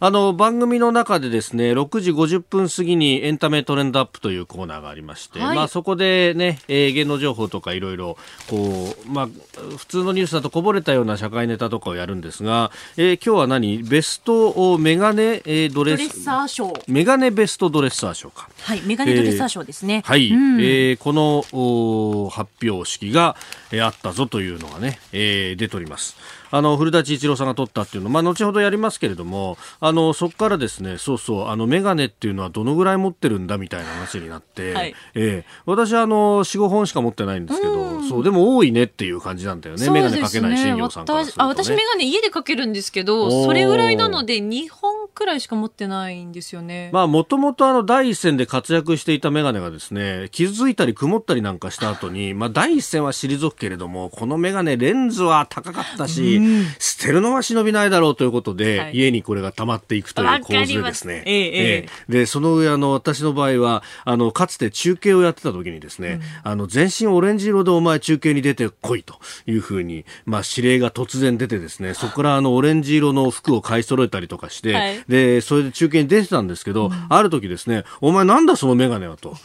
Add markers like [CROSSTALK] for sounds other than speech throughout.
あの番組の中でですね6時50分過ぎにエンタメトレンドアップというコーナーがありまして、はい、まあそこでね、えー、芸能情報とかいろいろこうまあ普通のニュースだとこぼれたような社会ネタとかをやるんですが、えー、今日は何？ベストメガネ、えー、ドレスサー賞メガネベストドレッサー賞か。はいメガネドレッサー賞ですね、えー、はい、うん、えー、この発表式が、えー、あったぞというのがね、えー、出ておりますあの古舘一郎さんが撮ったっていうのまあ後ほどやりますけれどもあのそこからですねそうそうあの眼鏡っていうのはどのぐらい持ってるんだみたいな話になって、はい、えー、私はあの45本しか持ってないんですけど、うそうでも多いねっていう感じなんだよね眼鏡かけない新業さんから、ね、あ私眼鏡家でかけるんですけどそれぐらいなので2本くらいしか持ってないんですよね。まあもともとあの第一線で活躍していた眼鏡がですね傷ついたり曇ったりなんかした後にまあ第一線は退くけれどもこの眼鏡レンズは高かったし、捨てるのは忍びないだろうということで、はい、家にこれが溜まっていくという構図でですね。ええええ、で、その上、あの、私の場合は、あの、かつて中継をやってた時にですね、うん、あの、全身オレンジ色でお前中継に出てこいというふうに、まあ、指令が突然出てですね、そこからあの、オレンジ色の服を買い揃えたりとかして、はい、で、それで中継に出てたんですけど、うん、ある時ですね、お前なんだそのメガネはと。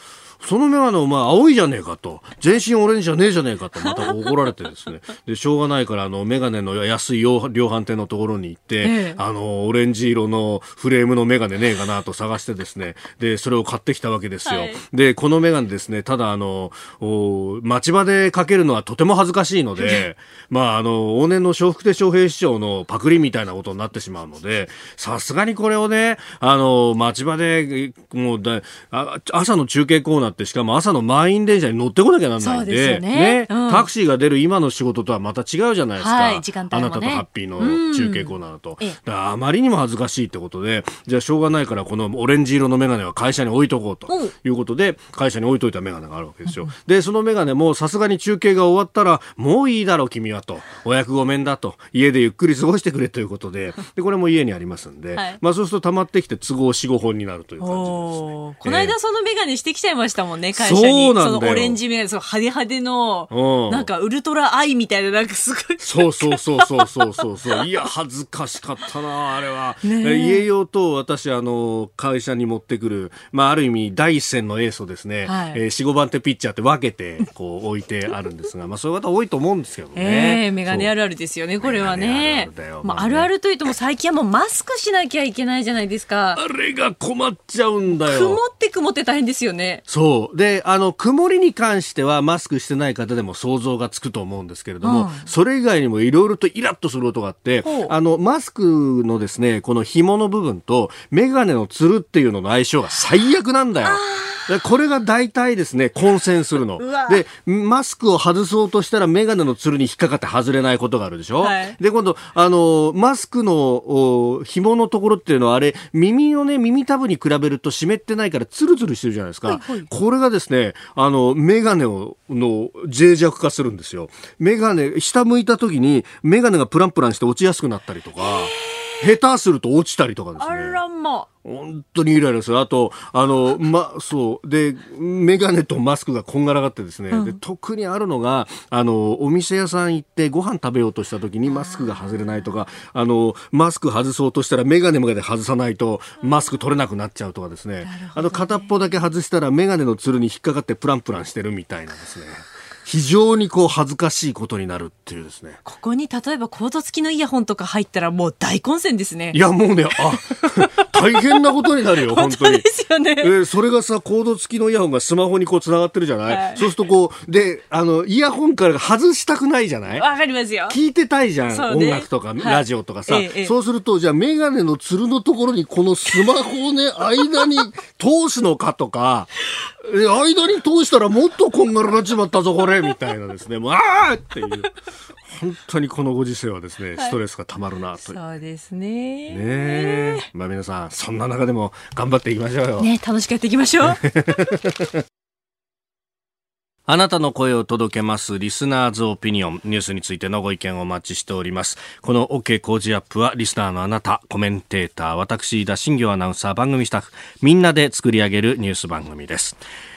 その眼鏡お前青いじゃねえかと、全身オレンジじゃねえじゃねえかと、また怒られてですね。[LAUGHS] で、しょうがないから、あの、眼鏡の安い量販店のところに行って、ええ、あの、オレンジ色のフレームの眼鏡ねえかなと探してですね、で、それを買ってきたわけですよ。はい、で、この眼鏡ですね、ただあの、町場でかけるのはとても恥ずかしいので、まあ、あの、往年の笑福亭笑平師匠のパクリみたいなことになってしまうので、さすがにこれをね、あの、町場で、もうだ、朝の中継コーナーってしかも朝の満員電車に乗ってこなきゃならないんで、ね、ねうん、タクシーが出る今の仕事とはまた違うじゃないですか。はい、時間帯、ね、あなたとハッピーの中継コーナーだと。うん、だあまりにも恥ずかしいってことで、じゃあしょうがないからこのオレンジ色の眼鏡は会社に置いとこうということで、会社に置いといた眼鏡があるわけですよ。で、その眼鏡もさすがに中継が終わったら、もういいだろう君はと。お役御免だと。家でゆっくり過ごしてくれということで、で、これも家にありますんで、はい、まあそうすると溜まってきて都合4、5本になるという感じですね。この間その眼鏡してきちゃいましたもんね、会社に。そうなんだオレンジメガネ、その派手派手の、なんかウルトラアイみたいな、なんかすごい。そうそうそうそうそうそうそう。いや、恥ずかしかったな、あれは。家用と私、あの、会社に持ってくる、まあ、ある意味、第一線のエースをですね、はい、えー、4、5番手ピッチャーって分けて、こう、置いてあるんですが、まあ、そういう方多いと思うんですけどね。えー、メガネあるあるですよね、これはね。あるあるまあ、あるあるというとも最近はもうマスクしなきゃいけないじゃないですか。あれが困っちゃうんだよ。曇って曇って大変ですよね。そう。で、あの、曇りに関してはマスクしてない方でも想像がつくと思うんですけれども、うん、それ以外にもいろいろとイラッとする音があって、あの、マスクのですね、この紐の部分とメガネのつるっていうのの相性が最悪なんだよ。これが大体ですね、混戦するの。で、マスクを外そうとしたらメガネのつるに引っかかって外れないことがあるでしょ、はい、で、今度、あの、マスクの紐のところっていうのはあれ、耳のね、耳たぶに比べると湿ってないからツルツルしてるじゃないですか。はいはい、これがですね、あの、メガネを、の脆弱化するんですよ。メガネ、下向いた時にメガネがプランプランして落ちやすくなったりとか。下手すると落ちたりとかですね。あらま。本当にイライラする。あと、あの、ま、そう。で、メガネとマスクがこんがらがってですね、うん、で特にあるのが、あの、お店屋さん行ってご飯食べようとした時にマスクが外れないとか、あの、マスク外そうとしたらメガネまで外さないとマスク取れなくなっちゃうとかですね。ねあの、片っぽだけ外したらメガネのつるに引っかかってプランプランしてるみたいなですね。非常にこう恥ずかしいことになるっていうですね。ここに例えばコード付きのイヤホンとか入ったらもう大混戦ですね。いやもうね、あ、[LAUGHS] 大変なことになるよ、[LAUGHS] 本当に。ですよね。えー、それがさ、コード付きのイヤホンがスマホにこう繋がってるじゃない、はい、そうするとこう、で、あの、イヤホンから外したくないじゃない？わかりますよ。聞いてたいじゃん。ね、音楽とか、ラジオとかさ、はいそうすると、じゃあメガネのつるのところにこのスマホをね、間に通すのかとか、間に通したらもっとこんがらがっちまったぞ、これみたいなですね。もう、ああっていう。本当にこのご時世はですね、ストレスがたまるなとそうですね。ねまあ皆さん、そんな中でも頑張っていきましょうよ。ね、楽しくやっていきましょう。[LAUGHS] あなたの声を届けますリスナーズオピニオンニュースについてのご意見をお待ちしておりますこの OK 工事アップはリスナーのあなたコメンテーター私田新行アナウンサー番組スタッフみんなで作り上げるニュース番組です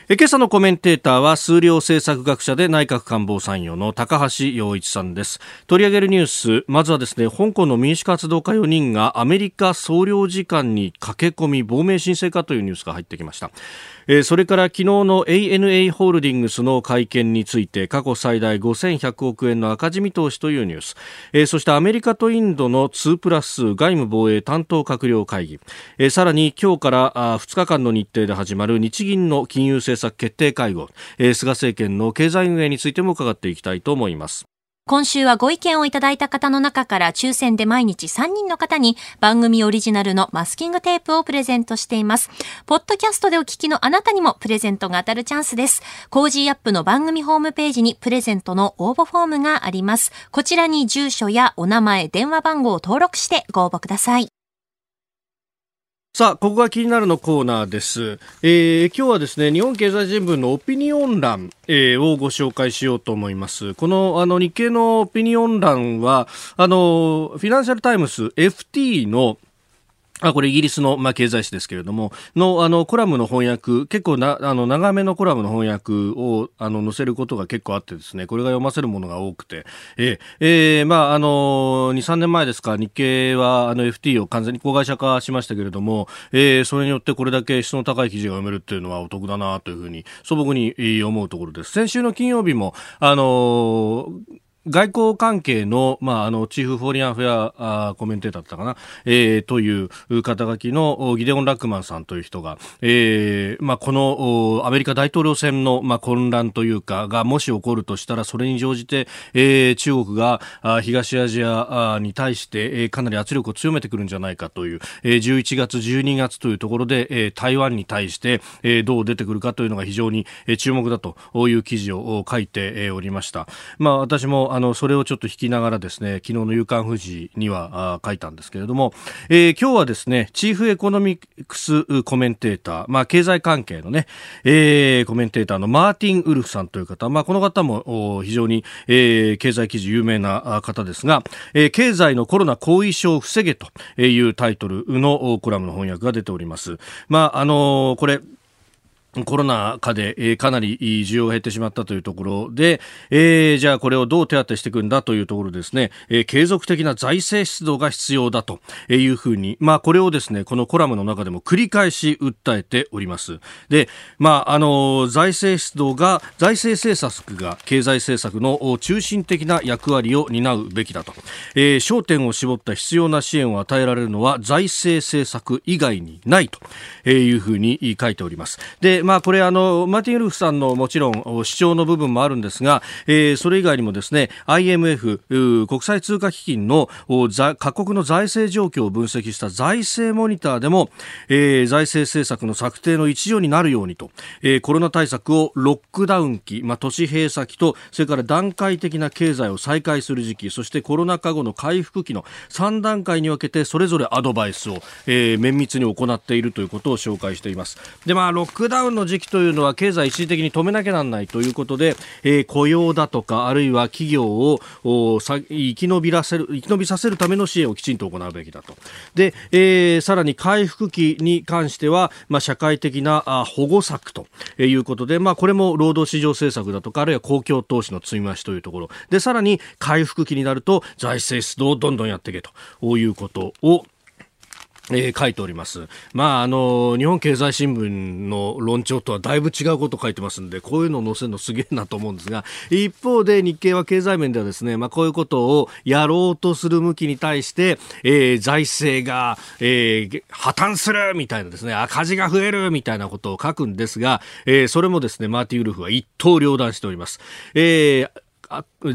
今朝のコメンテーターは数量政策学者で内閣官房参与の高橋洋一さんです。取り上げるニュースまずはですね香港の民主活動家4人がアメリカ総領事館に駆け込み亡命申請かというニュースが入ってきました。えそれから昨日の ANA ホールディングスの会見について過去最大5100億円の赤字見通しというニュース、えそしてアメリカとインドの2プラス外務防衛担当閣僚会議、えさらに今日からあ2日間の日程で始まる日銀の金融政策政策決定会合、え菅政権の経済運営についても伺っていきたいと思います今週はご意見をいただいた方の中から抽選で毎日3人の方に番組オリジナルのマスキングテープをプレゼントしています。ポッドキャストでお聞きのあなたにもプレゼントが当たるチャンスです。 Cozy up の番組ホームページにプレゼントの応募フォームがあります。こちらに住所やお名前、電話番号を登録してご応募ください。さあ、ここが気になるのコーナーです。えー、今日はですね、日本経済新聞のオピニオン欄、えー、をご紹介しようと思います。この、あの、日経のオピニオン欄は、あの、フィナンシャルタイムス FT のあ、これイギリスの、まあ、経済誌ですけれども、の、あの、コラムの翻訳、結構な、あの、長めのコラムの翻訳を、あの、載せることが結構あってですね、これが読ませるものが多くて、えー、えー、まあ、あの、2、3年前ですか、日経は、あの、FT を完全に公会社化しましたけれども、えー、それによってこれだけ質の高い記事が読めるっていうのはお得だな、というふうに、素朴に思うところです。先週の金曜日も、あの外交関係の、まあ、あの、チーフフォーリアンフェアあコメンテーターだったかな、えー、という肩書きのギデオン・ラックマンさんという人が、えー、まあ、このアメリカ大統領選の、まあ、混乱というか、がもし起こるとしたら、それに乗じて、えー、中国があ東アジアに対して、えー、かなり圧力を強めてくるんじゃないかという、えー、11月、12月というところで、えー、台湾に対して、えー、どう出てくるかというのが非常に、えー、注目だという記事を書いておりました。まあ、私もあのそれをちょっと引きながらですね昨日の夕刊富士には書いたんですけれども、えー、今日はですねチーフエコノミクスコメンテーター、まあ、経済関係のね、えー、コメンテーターのマーティン・ウルフさんという方、まあ、この方も非常に、えー、経済記事有名な方ですが、えー、経済のコロナ後遺症を防げというタイトルのコラムの翻訳が出ております。まあ、あのー、これコロナ禍で、えー、かなり需要が減ってしまったというところで、えー、じゃあこれをどう手当てしていくんだというところですね、えー、継続的な財政出動が必要だというふうに、まあこれをですね、このコラムの中でも繰り返し訴えております。で、まああの、財政出動が、財政政策が経済政策の中心的な役割を担うべきだと。えー、焦点を絞った必要な支援を与えられるのは財政政策以外にないというふうに書いております。で、まあ、これあの、マーティン・ウルフさんのもちろん主張の部分もあるんですが、えー、それ以外にもですね、IMF、国際通貨基金の各国の財政状況を分析した財政モニターでも、えー、財政政策の策定の一助になるようにと、えー、コロナ対策をロックダウン期、まあ、都市閉鎖期と、それから段階的な経済を再開する時期、そしてコロナ禍後の回復期の3段階に分けて、それぞれアドバイスを、えー、綿密に行っているということを紹介しています。で、まあ、ロックダウンの時期というのは経済一時的に止めなきゃなんないということで、えー、雇用だとかあるいは企業を生き延びらせる生き延びさせるための支援をきちんと行うべきだと。で、えー、さらに回復期に関しては、まあ、社会的なあ保護策ということで、まあ、これも労働市場政策だとかあるいは公共投資の積み増しというところ。でさらに回復期になると財政出動をどんどんやっていけということをえー、書いております。まあ、あの、日本経済新聞の論調とはだいぶ違うこと書いてますんで、こういうのを載せるのすげえなと思うんですが、一方で日経は経済面ではですね、まあ、こういうことをやろうとする向きに対して、えー、財政が、えー、破綻するみたいなですね、赤字が増えるみたいなことを書くんですが、えー、それもですね、マーティ・ウルフは一刀両断しております。えー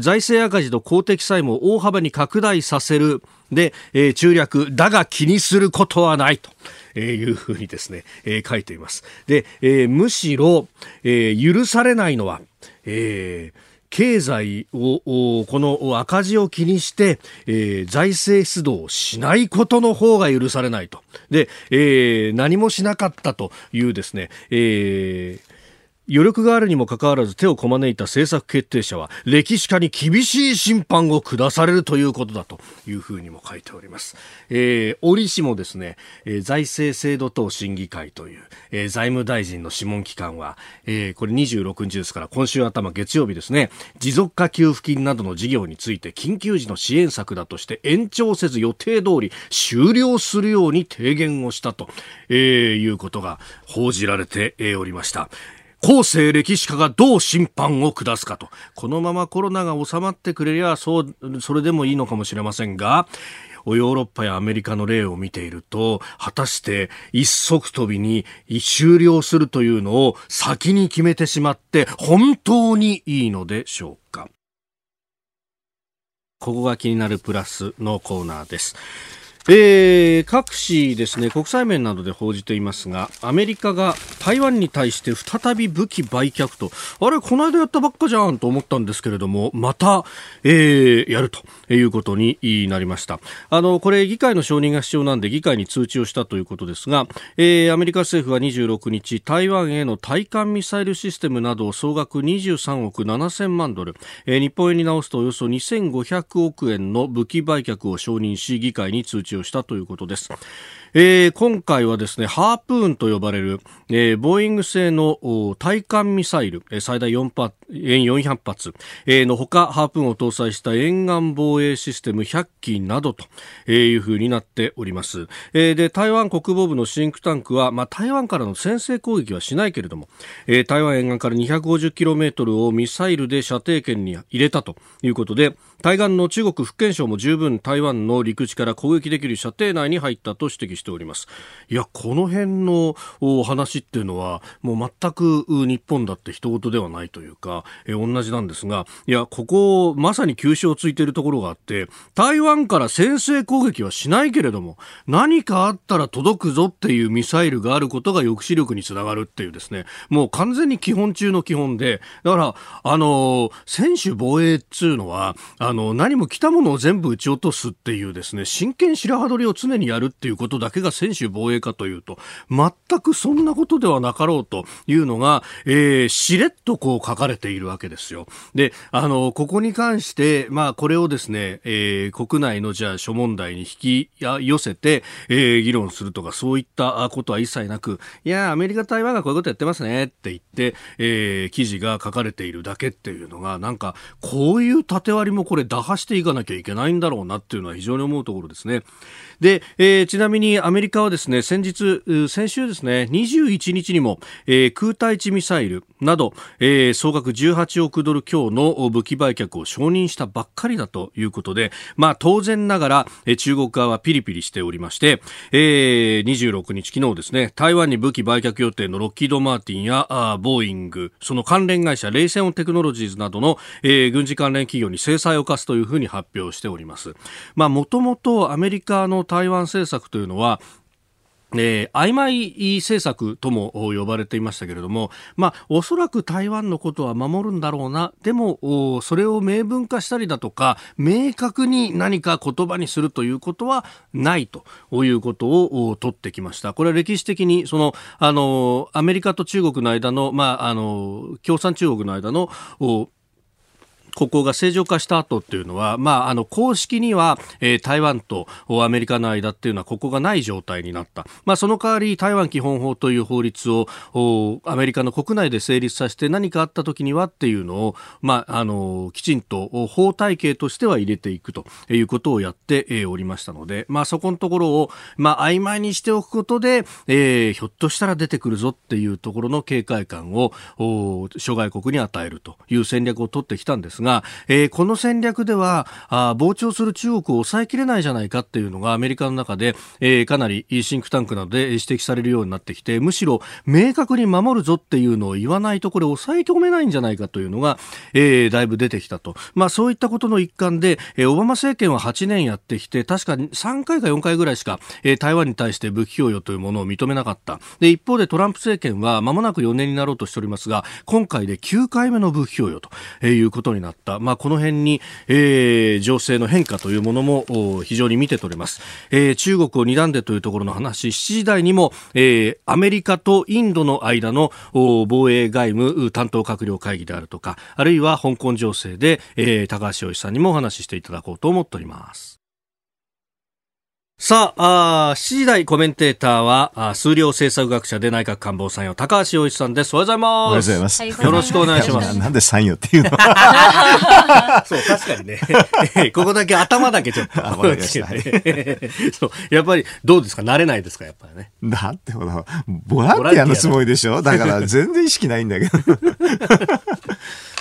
財政赤字と公的債務を大幅に拡大させるで、えー、中略だが気にすることはないと。えー、いうふうにですね、えー、書いています。で、えー、むしろ、えー、許されないのは、えー、経済を、この赤字を気にして、えー、財政出動をしないことの方が許されないと。で、えー、何もしなかったというですね、えー余力があるにもかかわらず手をこまねいた政策決定者は歴史家に厳しい審判を下されるということだというふうにも書いております。えー、折しもですね、えー、財政制度等審議会という、えー、財務大臣の諮問機関は、えー、これ26日ですから今週頭月曜日ですね、持続化給付金などの事業について緊急時の支援策だとして延長せず予定通り終了するように提言をしたと、えー、いうことが報じられておりました。後世歴史家がどう審判を下すかと。このままコロナが収まってくれりゃ、そう、それでもいいのかもしれませんが、ヨーロッパやアメリカの例を見ていると、果たして一足飛びに終了するというのを先に決めてしまって本当にいいのでしょうか。ここが気になるプラスのコーナーです。えー、各紙ですね、国際面などで報じていますが、アメリカが台湾に対して再び武器売却と、あれ、この間やったばっかじゃんと思ったんですけれども、また、えー、やるということになりました。あの、これ、議会の承認が必要なんで、議会に通知をしたということですが、えー、アメリカ政府は26日、台湾への対艦ミサイルシステムなど総額23億7000万ドル、えー、日本円に直すとおよそ2500億円の武器売却を承認し、議会に通知ををしたということです。えー、今回はですね、ハープーンと呼ばれる、えー、ボーイング製の対艦ミサイル、最大4発、400発、えー、のほか、ハープーンを搭載した沿岸防衛システム100機などと、いうふうになっております。えー、で、台湾国防部のシンクタンクは、まあ、台湾からの先制攻撃はしないけれども、えー、台湾沿岸から 250km をミサイルで射程圏に入れたということで、対岸の中国福建省も十分台湾の陸地から攻撃できる射程内に入ったと指摘しております。いや、この辺のお話っていうのは、もう全く日本だって人事ではないというか、え同じなんですが、いや、ここ、まさに急所をついているところがあって、台湾から先制攻撃はしないけれども、何かあったら届くぞっていうミサイルがあることが抑止力につながるっていうですね、もう完全に基本中の基本で、だから、あの、専守防衛っていうのは、あの、何も来たものを全部撃ち落とすっていうですね、真剣白羽取りを常にやるっていうことだけが専守防衛かというと、全くそんなことではなかろうというのが、えー、しれっとこう書かれているわけですよ。で、あの、ここに関して、まあ、これをですね、えー、国内のじゃあ諸問題に引き寄せて、えー、議論するとか、そういったことは一切なく、いや、アメリカ、台湾がこういうことやってますねって言って、えー、記事が書かれているだけっていうのが、なんか、こういう縦割りもこれれ打破していかなきゃいけないんだろうなっていうのは非常に思うところですね。で、えー、ちなみにアメリカはですね、先日、先週ですね、21日にも、えー、空対地ミサイルなど、えー、総額18億ドル強の武器売却を承認したばっかりだということで、まあ当然ながら、えー、中国側はピリピリしておりまして、えー、26日昨日ですね、台湾に武器売却予定のロッキード・マーティンやあーボーイング、その関連会社、レイセオンテクノロジーズなどの、えー、軍事関連企業に制裁を科すというふうに発表しております。まあもともとアメリカの台湾政策というのは、えー、曖昧政策とも呼ばれていましたけれども、まあ、おそらく台湾のことは守るんだろうな。でも、それを明文化したりだとか、明確に何か言葉にするということはないということを取ってきました。これは歴史的に、その、あの、アメリカと中国の間の、まあ、あの、共産中国の間の、ここが正常化した後っていうのは、まあ、あの、公式には、えー、台湾とアメリカの間っていうのはここがない状態になった。まあ、その代わり台湾基本法という法律をアメリカの国内で成立させて何かあった時にはっていうのを、まあ、あの、きちんと法体系としては入れていくということをやっておりましたので、まあ、そこのところを、まあ、曖昧にしておくことで、えー、ひょっとしたら出てくるぞっていうところの警戒感を諸外国に与えるという戦略を取ってきたんですが、が、えー、この戦略ではあ膨張する中国を抑えきれないじゃないかっていうのがアメリカの中で、えー、かなりシンクタンクなどで指摘されるようになってきてむしろ明確に守るぞっていうのを言わないとこれ抑え込めないんじゃないかというのが、えー、だいぶ出てきたと、まあ、そういったことの一環で、えー、オバマ政権は8年やってきて確か3回か4回ぐらいしか、えー、台湾に対して武器供与というものを認めなかった。で一方でトランプ政権は間もなく4年になろうとしておりますが今回で9回目の武器供与ということになった、まあ、この辺に、えー、情勢の変化というものも非常に見て取れます、えー、中国を睨んでというところの話。7時台にも、えー、アメリカとインドの間の防衛外務担当閣僚会議であるとかあるいは香港情勢で、えー、高橋洋一さんにもお話ししていただこうと思っております。さあ、あ7時台コメンテーターは、あ数量政策学者で内閣官房参与、高橋洋一さんです。おはようございます。おはようございます。よろしくお願いします。なんで参与っていうの？[LAUGHS] そう、確かにね。[LAUGHS] ここだけ頭だけちょっと。[LAUGHS] そう、やっぱりどうですか？慣れないですか？やっぱりね。だってほら、ボランティアのつもりでしょ？だから全然意識ないんだけど。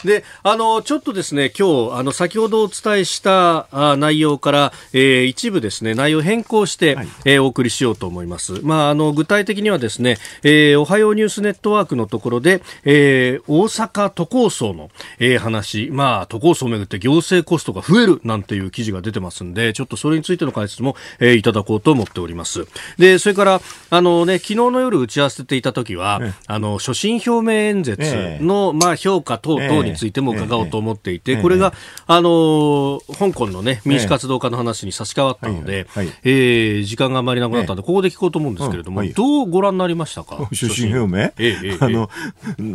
で、あの、ちょっとですね、今日、あの、先ほどお伝えしたあ内容から、えー、一部ですね、内容変更して、はい、えー、お送りしようと思います。まあ、あの、具体的にはですね、えー、おはようニュースネットワークのところで、えー、大阪都構想の、えー、話、まあ、都構想をめぐって行政コストが増えるなんていう記事が出てますんで、ちょっとそれについての解説も、えー、いただこうと思っております。で、それから、あのね、昨日の夜打ち合わせていた時は、あの、所信表明演説の、まあ、評価等々についても伺おうと思っていて、これが、あの香港のね、民主活動家の話に差し替わったので、え時間があまりなくなったので、ここで聞こうと思うんですけれども、どうご覧になりましたか？所信表明、あの、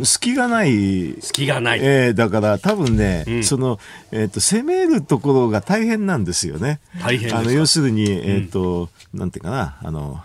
隙がない。隙がない。えー、だから多分ね、その、えっ、と、攻めるところが大変なんですよね。大変あの、要するに、えっ、と、なんていうかな、あの、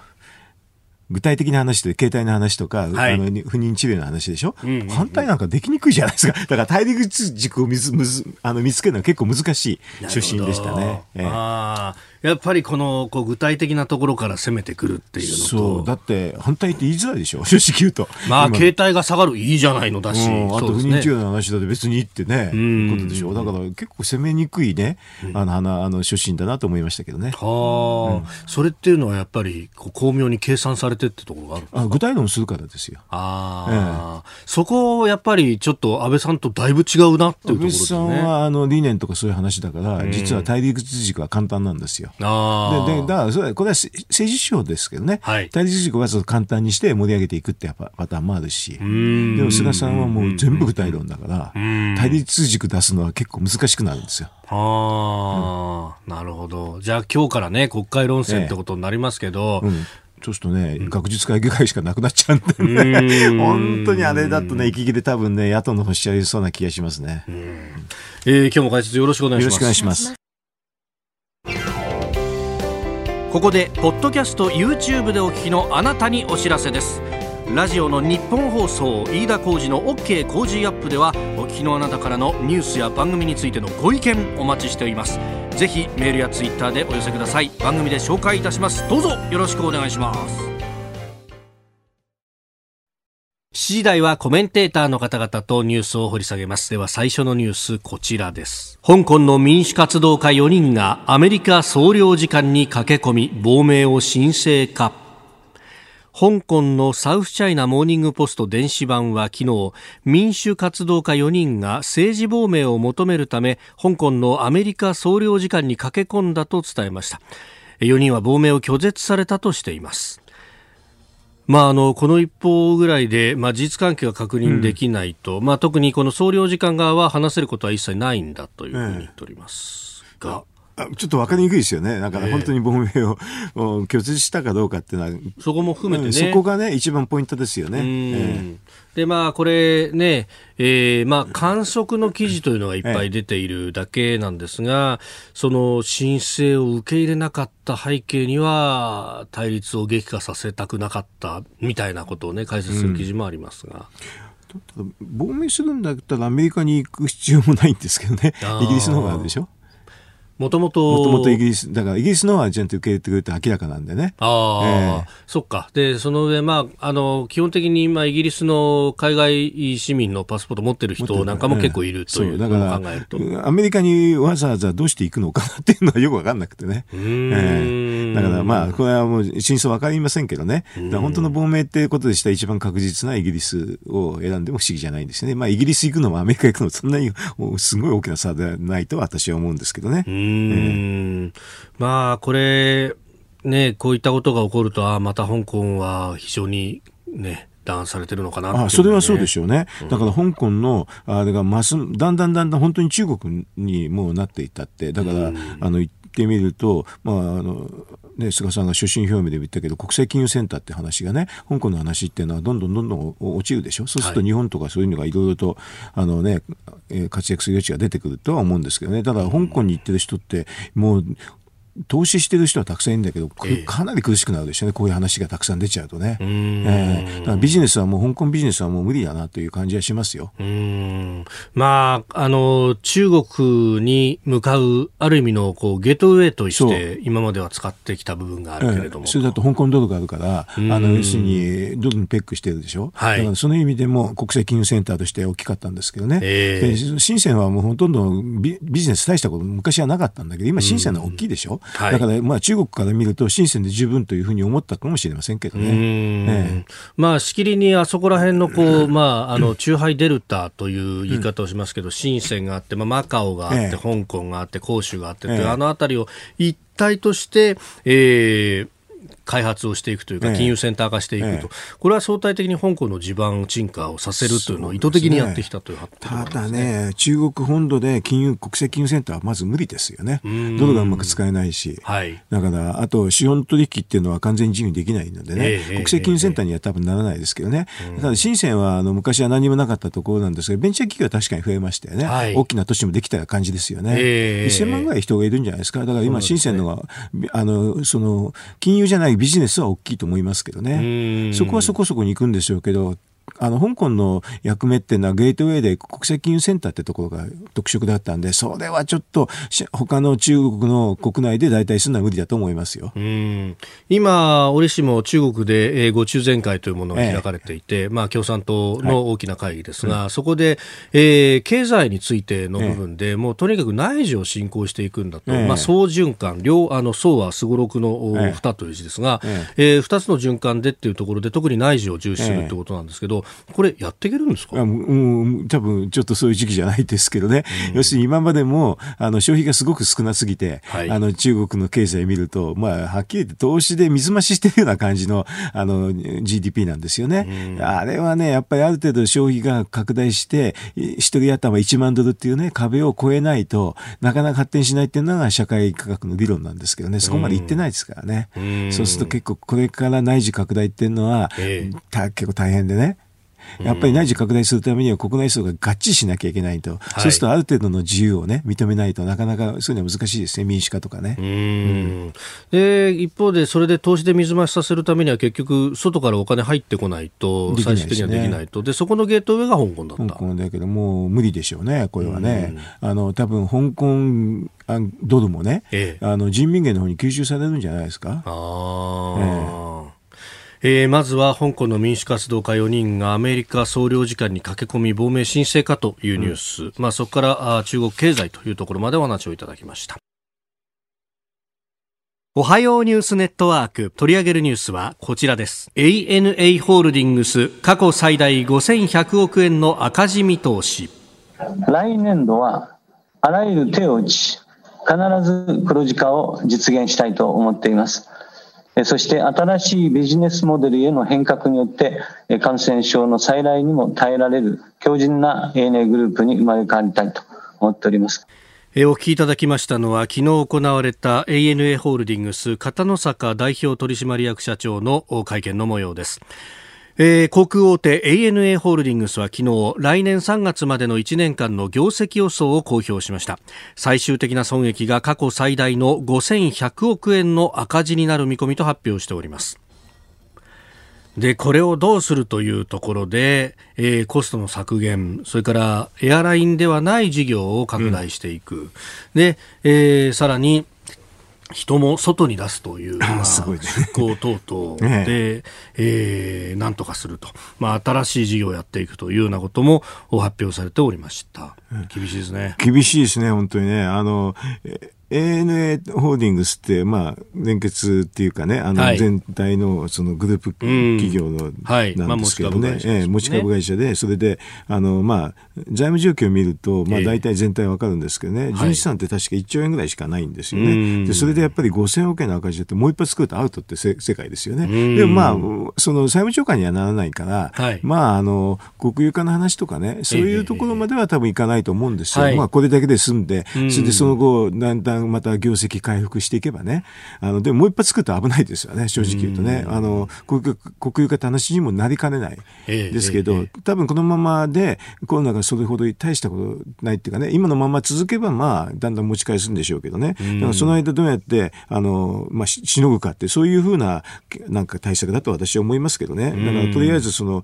具体的な話で携帯の話とか、はい、あの不妊治療の話でしょ、うんうんうん、反対なんかできにくいじゃないですか。だから対立軸を見つあの見つけるのは結構難しい出身でしたね。ええ、あやっぱりこのこう具体的なところから攻めてくるっていうのと。そう。だって反対って言いづらいでしょ？[LAUGHS] 正直言うと。まあ携帯が下がるいいじゃないのだし、うん、あと不妊治療の話だって別にってね、うん、ことでしょ？だから結構攻めにくいね、あのあのあの出身だなと思いましたけどね。はあ、うん、それっていうのはやっぱりこう巧妙に計算されてってところがあるあ具体論するからですよ。ああ、ええ、そこをやっぱりちょっと安倍さんとだいぶ違うなっていうところですね。安倍さんはあの理念とかそういう話だから、実は対立軸は簡単なんですよああで、だからそれこれは政治指標ですけどね、はい、対立軸はちょっと簡単にして盛り上げていくってパターンもあるし、でも菅さんはもう全部具体論だから、対立軸出すのは結構難しくなるんですよ。ああ、うん、なるほど。じゃあ今日からね、国会論戦ってことになりますけど、ええ。うん。そうするとね、学術会議会しかなくなっちゃうんでね、本当にあれだとね、息切れ多分ね、野党の方しちゃいそうな気がしますね。えー、今日も解説よろしくお願いします。ここでポッドキャスト YouTube でお聞きのあなたにお知らせです。ラジオの日本放送飯田浩司の OK 工事アップではお聞きのあなたからのニュースや番組についてのご意見お待ちしております。ぜひメールやツイッターでお寄せください。番組で紹介いたします。どうぞよろしくお願いします。7時台はコメンテーターの方々とニュースを掘り下げます。では最初のニュース、こちらです。香港の民主活動家4人がアメリカ総領事館に駆け込み、亡命を申請か。香港のサウスチャイナモーニングポスト電子版は昨日、民主活動家4人が政治亡命を求めるため、香港のアメリカ総領事館に駆け込んだと伝えました。4人は亡命を拒絶されたとしています。まあ、あのこの一報ぐらいで、まあ、事実関係が確認できないと、うん、まあ、特にこの総領事館側は話せることは一切ないんだというふうに言っておりますが。ちょっと分かりにくいですよね。だから本当に亡命を [LAUGHS] 拒絶したかどうかっていうのは、そこも含めてね、そこがね、一番ポイントですよね。えー、で、まあ、これね、えー、まあ、観測の記事というのがいっぱい出ているだけなんですが、その申請を受け入れなかった背景には、対立を激化させたくなかったみたいなことをね、解説する記事もありますが。うん、亡命するんだったらアメリカに行く必要もないんですけどね、イギリスの方があるでしょもともと。もともとイギリス、だからイギリスのはちゃんと受け入れてくれて明らかなんでね。ああ、えー、そっか。で、その上、まあ、あの、基本的に今、イギリスの海外市民のパスポート持ってる人なんかも結構いるというえると、えー、アメリカにわざわざどうして行くのかなっていうのはよくわかんなくてね。えー、だからまあ、これはもう真相わかりませんけどね。本当の亡命っていうことでしたら一番確実なイギリスを選んでも不思議じゃないんですね。まあ、イギリス行くのもアメリカ行くのもそんなにすごい大きな差ではないと私は思うんですけどね。うん、まあ、これ、ね、こういったことが起こると、あまた香港は非常にね、弾圧されてるのかな、ね、あそれはそうでしょうね、だから香港の、あれがますだんだんだんだん本当に中国にもうなっていったって、だから、あの言ってみると、まああのね、菅さんが所信表明で言ったけど、国際金融センターって話がね、香港の話っていうのはどんどんどんどん落ちるでしょ、そうすると日本とかそういうのがいろいろと、あのね、活躍する余地が出てくるとは思うんですけどね、ただ香港に行ってる人って、もう投資してる人はたくさんいるんだけど、かなり苦しくなるでしょうね、こういう話がたくさん出ちゃうとね。えー、だからビジネスはもう、香港ビジネスはもう無理だなという感じはしますよ。うんまあ、あの、中国に向かう、ある意味のこうゲートウェイとして、今までは使ってきた部分があるけれども。えー、それだと香港ドルがあるから、あの、要するに、ドルにペックしてるでしょ。はい、だからその意味でも、国際金融センターとして大きかったんですけどね。えー、深センはもうほとんどビビジネス大したこと昔はなかったんだけど、今深センの大きいでしょ。はい、だから、まあ、中国から見ると、深センで十分というふうに思ったかもしれませんけどね。ええ、まあ、しきりにあそこら辺のこう、[LAUGHS] まあ、あの、中ハイデルタという言い方をしますけど、深センがあって、まあ、マカオがあって、香港があって、広州があってあの辺りを一体として、えー、開発をしていくというか、金融センター化していくと、これは相対的に香港の地盤沈下をさせるというのを意図的にやってきたという、ね、ただね、中国本土で金融国際金融センターはまず無理ですよね、ドルがうまく使えないし、はい、だから、あと資本取引っていうのは完全に自由にできないのでね、えー、国際金融センターには多分ならないですけどね、えー、ただ、深センはあの昔は何もなかったところなんですが、ベンチャー企業は確かに増えましたよね、はい、大きな都市もできた感じですよね、えー、1000万ぐらい人がいるんじゃないですか、だから今、深センのが、あのその金融じゃないビジネスは大きいと思いますけどね。そこはそこそこに行くんでしょうけど、あの、香港の役目っていうのはゲートウェイで国際金融センターってところが特色だったんで、それはちょっと他の中国の国内で代替するのは無理だと思いますよ。今、折しも中国で、えー、ご中全会というものが開かれていて、ええ、まあ共産党の大きな会議ですが、はい、そこで、えー、経済についての部分で、え、もうとにかく内需を進行していくんだと、まあ総循環、両、あの、総はすごろくの二という字ですが、え。えー、二つの循環でっていうところで特に内需を重視するってことなんですけど、これ、やっていけるんですか、うん、多分ちょっとそういう時期じゃないですけどね、うん、要するに今までもあの消費がすごく少なすぎて、はい、あの中国の経済を見ると、まあ、はっきり言って投資で水増ししてるような感じのあの GDP なんですよね、うん、あれはね、やっぱりある程度消費が拡大して、一人頭1万ドルっていうね、壁を超えないとなかなか発展しないっていうのが社会価格の理論なんですけどね、そこまでいってないですからね。そうすると結構これから内需拡大っていうのは、えー、結構大変でね。やっぱり内需拡大するためには国内層が合致しなきゃいけないと、はい、そうするとある程度の自由をね、認めないとなかなかそういうのは難しいですね、民主化とかね。うん、で、一方でそれで投資で水増しさせるためには結局、外からお金入ってこないと、最終的にはできないと。で、そこのゲート上が香港だった。香港だけど、もう無理でしょうね、これはね。あの、多分香港ドルもね、ええ、あの人民元の方に吸収されるんじゃないですか。あえええー、まずは香港の民主活動家4人がアメリカ総領事館に駆け込み亡命申請かというニュース、うん、まあ、そこからあ中国経済というところまでお話をいただきました。おはようニュースネットワーク取り上げるニュースはこちらです。ANA ホールディングス過去最大5100億円の赤字見通し。来年度はあらゆる手を打ち必ず黒字化を実現したいと思っていますそして新しいビジネスモデルへの変革によって感染症の再来にも耐えられる強靭な ANA グループに生まれ変わりたいと思っております。お聞きいただきましたのは昨日行われた ANA ホールディングス片野坂代表取締役社長の会見の模様です。えー、航空大手 ANA ホールディングスは昨日来年3月までの1年間の業績予想を公表しました最終的な損益が過去最大の5100億円の赤字になる見込みと発表しておりますで、これをどうするというところで、えー、コストの削減、それからエアラインではない事業を拡大していく。うん、で、えー、さらに、人も外に出すという、[LAUGHS] まあ、出向等々で、え [LAUGHS] えー、なんとかすると、まあ、新しい事業をやっていくというようなことも発表されておりました。厳しいですね。厳しいですね、本当にね。あの、ANA ホールディングスって、まあ、連結っていうかね、あの、全体のそのグループ企業の、なんですけどね、ええ、持ち株会社で、それで、あの、まあ、財務状況を見ると、まあ、大体全体わかるんですけどね、純資産って確か1兆円ぐらいしかないんですよね。で、それでやっぱり5000億円の赤字だってもう一発作るとアウトって世界ですよね。でもまあ、その債務超過にはならないから、まあ、あの、国有化の話とかね、そういうところまでは多分いかないと思うんですよ。まあ、これだけで済んで、それでその後、だんだんまた業績回復していけばね、あの、でももう一発作ると危ないですよね、正直言うとね。あの、国有化って話にもなりかねないですけど、えええ、多分このままでコロナがそれほど大したことないっていうかね、今のまま続けばまあ、だんだん持ち返すんでしょうけどね。だからその間どうやって、あの、まあ、しのぐかって、そういうふうな、なんか対策だと私は思いますけどね。だからとりあえずその、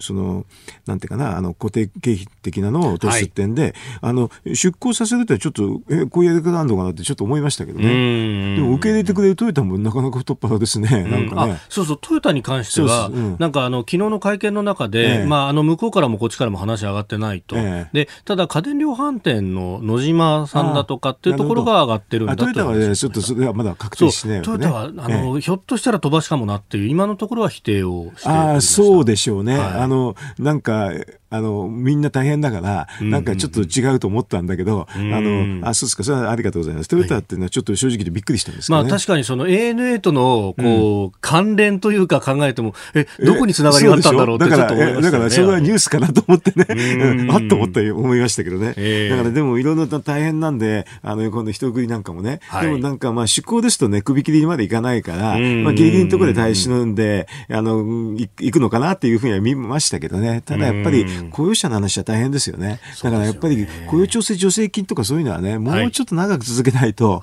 その、なんていうかな、あの、固定経費的なのを落とす点で、はい、あの、出向させるとちょっと、え、こういうやり方あるのかなってちょっと思いましたけどね。でも受け入れてくれるトヨタもなかなか太っ腹ですね。なんかね。そうそう、トヨタに関しては、うん、なんかあの、昨日の会見の中で、ええ、まあ、あの、向こうからもこっちからも話上がってないと。え、で、ただ家電量販店の野島さんだとかっていうところが上がってるんだと。トヨタはね、ちょっとそれはまだ確定しない、ね、トヨタは、あの、ひょっとしたら飛ばしかもなっていう、今のところは否定をしてああ、そうでしょうね。はい、あの、なんか、あの、みんな大変だから、なんかちょっと違うと思ったんだけど、あの、あ、そうですか、それはありがとうございます。トヨタっていうのはちょっと正直でびっくりしたんですけど、ね、まあ確かにその ANA との、こう、関連というか考えても、え、どこにつながりがあったんだろうってちょっと思いましたね。だから、それはニュースかなと思ってね、あっと思った思いましたけどね。だからでもいろんな大変なんで、あの、今度人食いなんかもね、でもなんかまあ出向ですとね、首切りまでいかないから、まあギリギリのところで耐え忍んで、あの、行くのかなっていうふうには見ましたけどね。ただやっぱり雇用者の話は大変ですよね。だからやっぱり雇用調整助成金とかそういうのはね、もうちょっと長く続けないと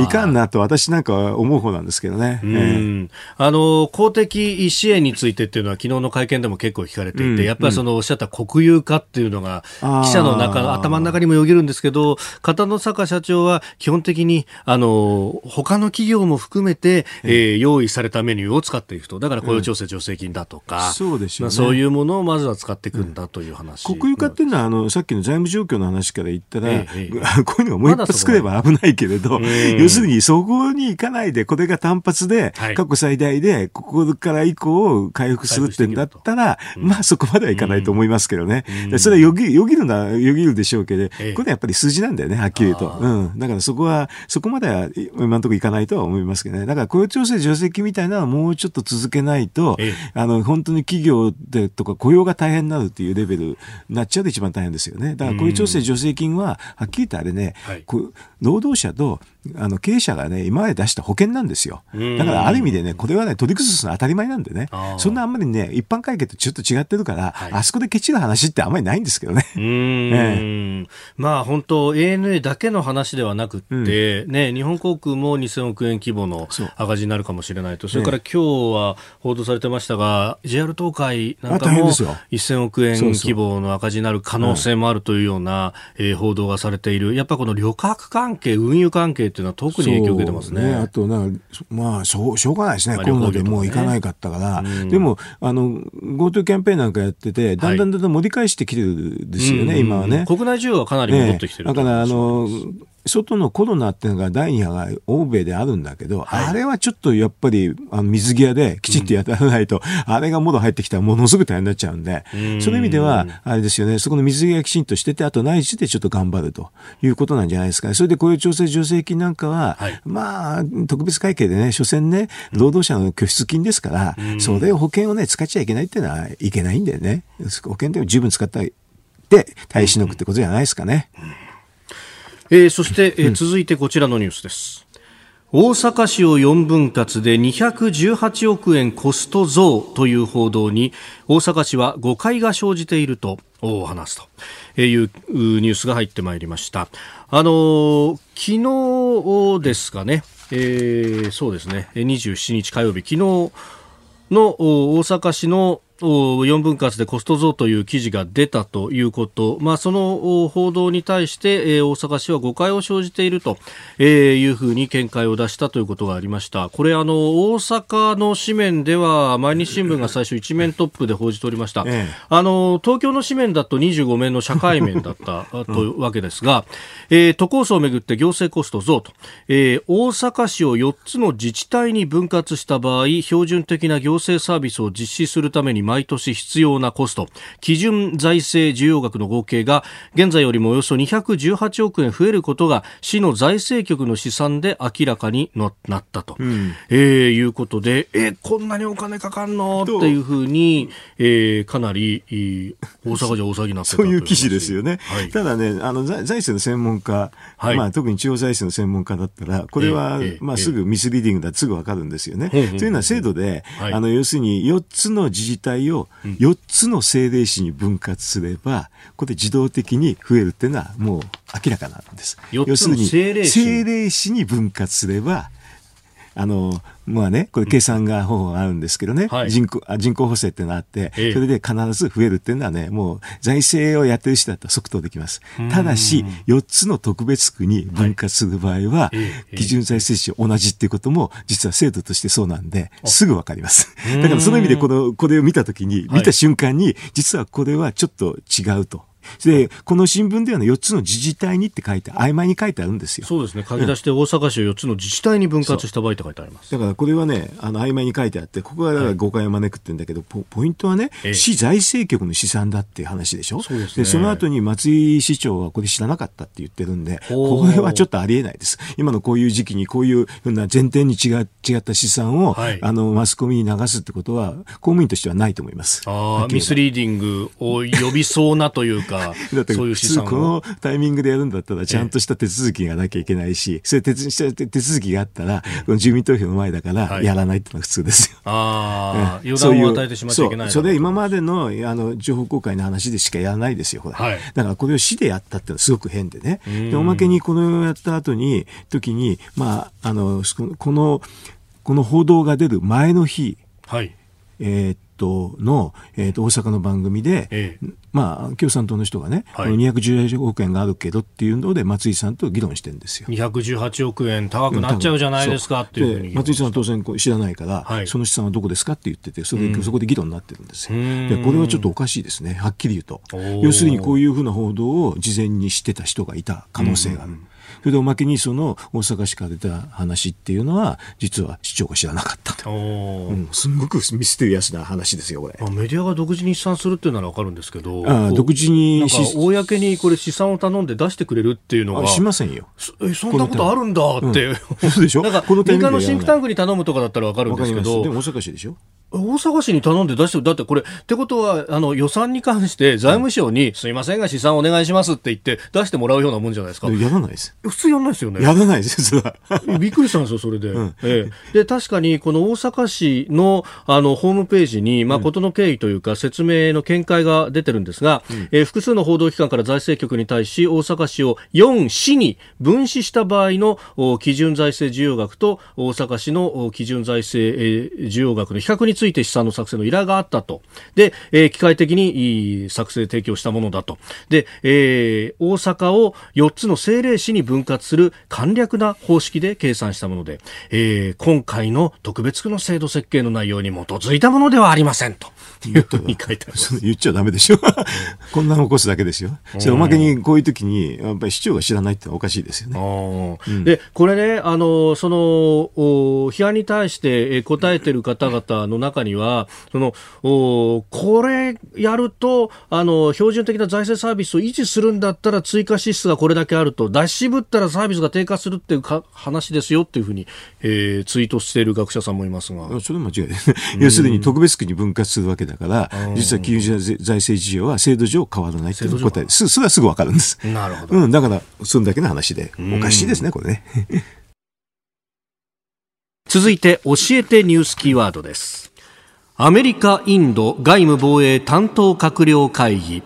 いかんなと私なんかは思う方なんですけどね。えー、あの、公的支援についてっていうのは昨日の会見でも結構聞かれていて、やっぱりそのおっしゃった国有化っていうのが記者の中の頭の中にもよぎるんですけど、片野坂社長は基本的にあの、他の企業も含めて、えー、用意されたメニューを使っていくと。だから雇用調整助成金だとか、そうでそういうものをまずは使っていくんだという話。国有化っていうのは、あの、さっきの財務状況の話から言ったら、ええ、こういうのがもう一発作れば危ないけれど、要するにそこに行かないで、これが単発で、過去最大で、ここから以降回復するってんだったら、まあそこまではいかないと思いますけどね。それはよぎよぎるな、よぎるでしょうけど、これはやっぱり数字なんだよね、はっきり言うと。うん。だからそこは、そこまでは今のところいかないとは思いますけどね。だから雇用調整助成金みたいなのはもうちょっと続けないと、あの、本当に企業でとか雇用が大変になるっていうレベルになっちゃうと一番大変ですよね。だから雇用調整助成金は、はっきり言ってあれね、はい、労働者とあの経営者がね、今まで出した保険なんですよ。だからある意味でね、これはね、取り崩すのは当たり前なんでね、そんなあんまりね、一般会計とちょっと違ってるから、はい、あそこでケチる話ってあんまりないんですけどね。[LAUGHS] うん、まあ本当、ANA だけの話ではなくて、うん、ね、日本航空も2000億円規模の赤字になるかもしれないと、それから今日は報道されてましたが、JR 東海なんかも1000億円規模の赤字になる可能性もあるというような、えー、報道がされている。やっぱこの旅客関係、運輸関係っていうのは特に影響を受けてますね。ね。あとなまあしょう、しょうがないですね、まあ、コロナでもう行かないかったから、うん、でも、あの、GoTo キャンペーンなんかやってて、だんだんだんだん盛り返してきてるですよね、はい、今はね。国内需要はかなり戻ってきてる、ね、だから、あの、外のコロナっていうのが第2波が欧米であるんだけど、はい、あれはちょっとやっぱりあの水際できちっとやらないと、うん、あれがもろ入ってきたらものすごく大変になっちゃうんで、うん。そういう意味では、あれですよね、そこの水際きちんとしてて、あと内需でちょっと頑張るということなんじゃないですか。それで雇用調整助成金なんかは、はい、まあ、特別会計でね、所詮ね、労働者の拠出金ですから、うん、それを保険をね、使っちゃいけないっていうのはいけないんだよね。保険でも十分使ったで耐えしのぐってことじゃないですかね。うんえー、そして、えー、続いてこちらのニュースです。大阪市を4分割で218億円コスト増という報道に大阪市は誤解が生じていると話すというニュースが入ってまいりました。あの昨日ですかね、えー、そうですね、27日火曜日、昨日の大阪市の4分割でコスト増という記事が出たということ、まあ、その報道に対して、大阪市は誤解を生じているというふうに見解を出したということがありました。これあの大阪の紙面では毎日新聞が最初一面トップで報じておりました。ええ、あの東京の紙面だと25面の社会面だった [LAUGHS] というわけですが、えー、都構想をめぐって行政コスト増と、えー、大阪市を4つの自治体に分割した場合、標準的な行政サービスを実施するために毎年必要なコスト、基準財政需要額の合計が現在よりもおよそ218億円増えることが市の財政局の試算で明らかになったと、うん、えー、いうことで、えー、こんなにお金かかんの？っていうふうに、えー、かなり大阪じゃ大騒ぎになってた [LAUGHS] そういう記事ですよね。はい、ただね、あの財政の専門家、はい、まあ特に地方財政の専門家だったら、これは、まあすぐミスリーディングだすぐわかるんですよね。というのは制度で、あの要するに4つの自治体体を4つの政令市に分割すれば、これで自動的に増えるっていうのはもう明らかなんです。要するに政令市に分割すれば、あの、まあね、これ計算が方法があるんですけどね、はい、人口人口補正ってのがあって、ええ、それで必ず増えるっていうのはね、もう財政をやってる人だったら即答できます。ただし、4つの特別区に分割する場合は、はい、基準財政市同じっていうことも、実は制度としてそうなんで、すぐわかります。だからその意味でこの、これを見たときに、見た瞬間に、実はこれはちょっと違うと。で、この新聞ではね、4つの自治体にって書いて、曖昧に書いてあるんですよ。そうですね。書き出して大阪市を4つの自治体に分割した場合って書いてあります。だからこれはね、あの、曖昧に書いてあって、ここがだから誤解を招くってんだけど、ポポイントはね、市財政局の試算だっていう話でしょ？そうですね。で、その後に松井市長はこれ知らなかったって言ってるんで、これはちょっとありえないです。今のこういう時期にこういうふうな前提に違違った試算を、はい、あの、マスコミに流すってことは、公務員としてはないと思います。ああ、ミスリーディングを呼びそうなというか、[LAUGHS] だってそういう普通このタイミングでやるんだったら、ちゃんとした手続きがなきゃいけないし、そういう手手続きがあったら、この住民投票の前だから、やらないっていうのが普通ですよ。ああ、[LAUGHS] 予断を与えてしまっちゃいけないそれ今までのあの情報公開の話でしかやらないですよ、これ。はい、だからこれを市でやったってのはすごく変でね。で、おまけにこのやった後に、時に、まあ、あの、この、この報道が出る前の日、はい、えー、トの、えー、と大阪の番組で、ええ、まあ、共産党の人がね、はい、218億円があるけどっていうので、松井さんと議論してるんですよ。218億円高くなっちゃうじゃないですかっていう松井さんは当然知らないから、はい、その資産はどこですかって言ってて、それ、うん、そこで議論になってるんですよ。で、これはちょっとおかしいですね、はっきり言うと。要するにこういうふうな報道を事前に知ってた人がいた可能性がある。うんそれでおまけにその大阪市から出た話っていうのは、実は市長が知らなかったと。うん、すごくミステリアスな話ですよ、これ。メディアが独自に試算するっていうならわかるんですけど、あ独自に公にこれ試算を頼んで出してくれるっていうのが。しませんよ。え、そんなことあるんだって。そうでしょ？なんか、民間のシンクタンクに頼むとかだったらわかるんですけど。でも大阪市でしょ？大阪市に頼んで出してだってこれ、ってことは、あの、予算に関して財務省に、すいませんが試算お願いしますって言って出してもらうようなもんじゃないですか。やらないです。普通やらないですよね。やらないです。[LAUGHS] びっくりしたんですよ、それで。うん、ええ。で、確かに、この大阪市の、あの、ホームページに、まあ、ことの経緯というか、説明の見解が出てるんですが、うん、えー、複数の報道機関から財政局に対し、大阪市を4市に分子した場合の基準財政需要額と、大阪市の基準財政、えー、需要額の比較について試算の作成の依頼があったと。で、えー、機械的に作成提供したものだと。で、えー、大阪を4つの政令市に分割する簡略な方式で計算したもので、えー、今回の特別区の制度設計の内容に基づいたものではありませんと。いうふうに書いてある。言っちゃダメでしょ。[LAUGHS] こんなの起こすだけですよ。それおまけにこういう時に、やっぱり市長が知らないっておかしいですよね。うん、で、これね、あの、その、批判に対して答えてる方々の中には、その、おこれやると、あの、標準的な財政サービスを維持するんだったら追加支出がこれだけあると、出し渋ったらサービスが低下するっていうか話ですよっていうふうに、えー、ツイートしている学者さんもいますが。それ間違いです。[LAUGHS] 要するに特別区に分割するわけだから、実は金融財政事情は制度上変わらないという答えです。それはすぐわかるんです。なるほど。うん、だから、そんだけの話で、おかしいですね、これね。[LAUGHS] 続いて、教えてニュースキーワードです。アメリカ、インド外務防衛担当閣僚会議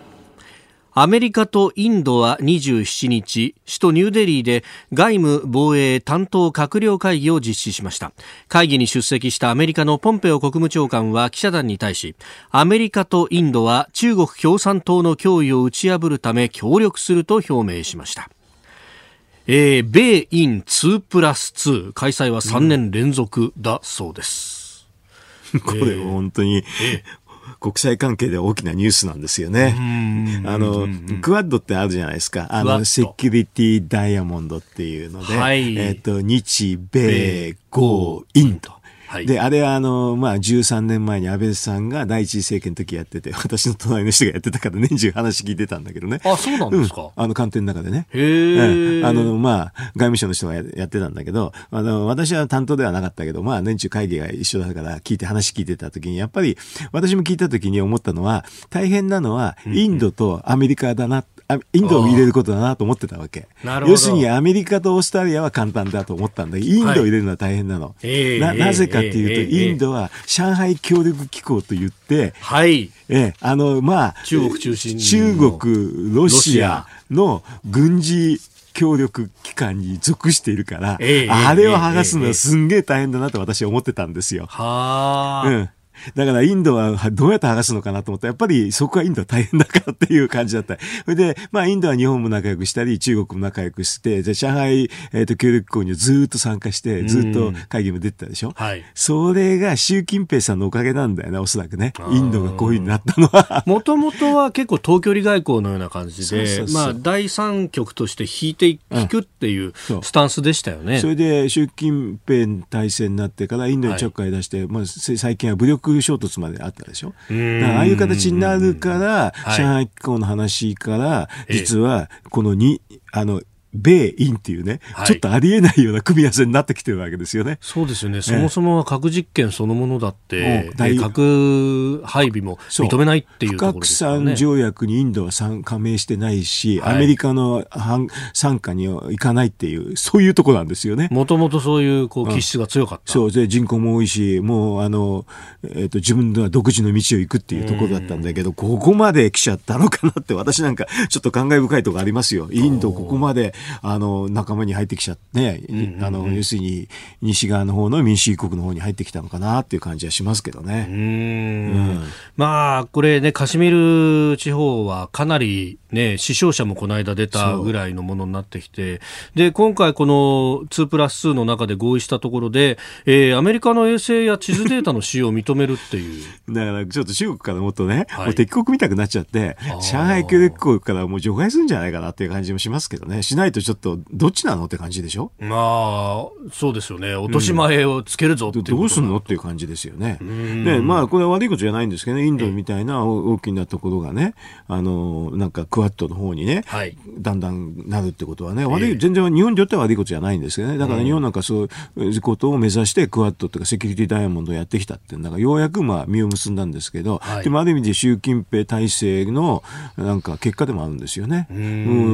アメリカとインドは27日、首都ニューデリーで外務防衛担当閣僚会議を実施しました。会議に出席したアメリカのポンペオ国務長官は記者団に対し、アメリカとインドは中国共産党の脅威を打ち破るため協力すると表明しました。えー、米イン2プラス2開催は3年連続だそうです。[LAUGHS] これ本当に、えー国際関係で大きなニュースなんですよね。あの、クワッドってあるじゃないですか。あの、セキュリティダイヤモンドっていうので、はい、えっ、と、日米豪。インド。はい、で、あれはあの、まあ、13年前に安倍さんが第一次政権の時やってて、私の隣の人がやってたから年中話聞いてたんだけどね。あ、そうなんですか、うん、あの、官邸の中でね。へえ、あの、まあ、外務省の人がやってたんだけど、あの、私は担当ではなかったけど、まあ、年中会議が一緒だから聞いて話聞いてた時に、やっぱり、私も聞いた時に思ったのは、大変なのは、インドとアメリカだなインドを入れることだなと思ってたわけ。要するにアメリカとオーストラリアは簡単だと思ったんだけど、インドを入れるのは大変なの。はい、ななぜかっていうと、インドは上海協力機構と言って、はい。えあの、まあ、中国中心中国、ロシアの軍事協力機関に属しているから、あれを剥がすのはすんげえ大変だなと私は思ってたんですよ。はあ。うん。[LAUGHS] だからインドはどうやって剥がすのかなと思ったら、やっぱりそこはインドは大変だからっていう感じだった。[LAUGHS] それで、まあインドは日本も仲良くしたり、中国も仲良くして、で、上海、えっ、ー、と、協力校にずっと参加して、ずっと会議も出てたでしょ？はい。それが習近平さんのおかげなんだよね、おそらくね。インドがこういうふうになったのは。もともとは結構東距離外交のような感じで、まあ第三極として引いていくっていうスタンスでしたよね。それで習近平体制になってからインドにちょっかい出して、はい、まあ最近は武力衝突まであったでしょ？ああいう形になるから、上海機構の話から、実はこのに、あの、米印っていうね、はい、ちょっとありえないような組み合わせになってきてるわけですよね。そうですよね。そもそもは核実験そのものだって、核配備も認めないっていうところですね。不拡散条約にインドは加盟してないし、はい、アメリカの参加には行かないっていう、そういうとこなんですよね。もともとそういうこう気質が強かった。そうで人口も多いし、もうあの、えっ、ー、と自分では独自の道を行くっていうところだったんだけど、ここまで来ちゃったのかなって私なんかちょっと感慨深いところありますよ。インドここまであの、仲間に入ってきちゃって、あの、要するに、西側の方の民主主義国の方に入ってきたのかなっていう感じはしますけどね。うんうんまあ、これね、カシミール地方はかなりね、死傷者もこの間出たぐらいのものになってきて、で、今回この2プラス2の中で合意したところで、えー、アメリカの衛星や地図データの使用を認めるっていう。[LAUGHS] だからちょっと中国からもっとね、はい、もう敵国みたくなっちゃって、上海協力国からもう除外するんじゃないかなっていう感じもしますけどね。しないとちょっと、どっちなのって感じでしょ？まあ、そうですよね。落とし前をつけるぞっていう、うん、どうすんのっていう感じですよね。で、まあ、これは悪いことじゃないんですけどね、インドみたいな大きなところがね、あの、なんかクワッドの方にね、はい、だんだんなるってことはね、悪い、全然日本にとっては悪いことじゃないんですけどね。だから日本なんかそういうことを目指してクワッドとかセキュリティダイヤモンドをやってきたっていうのがようやくまあ実を結んだんですけど、はい、でもある意味で習近平体制のなんか結果でもあるんですよね。う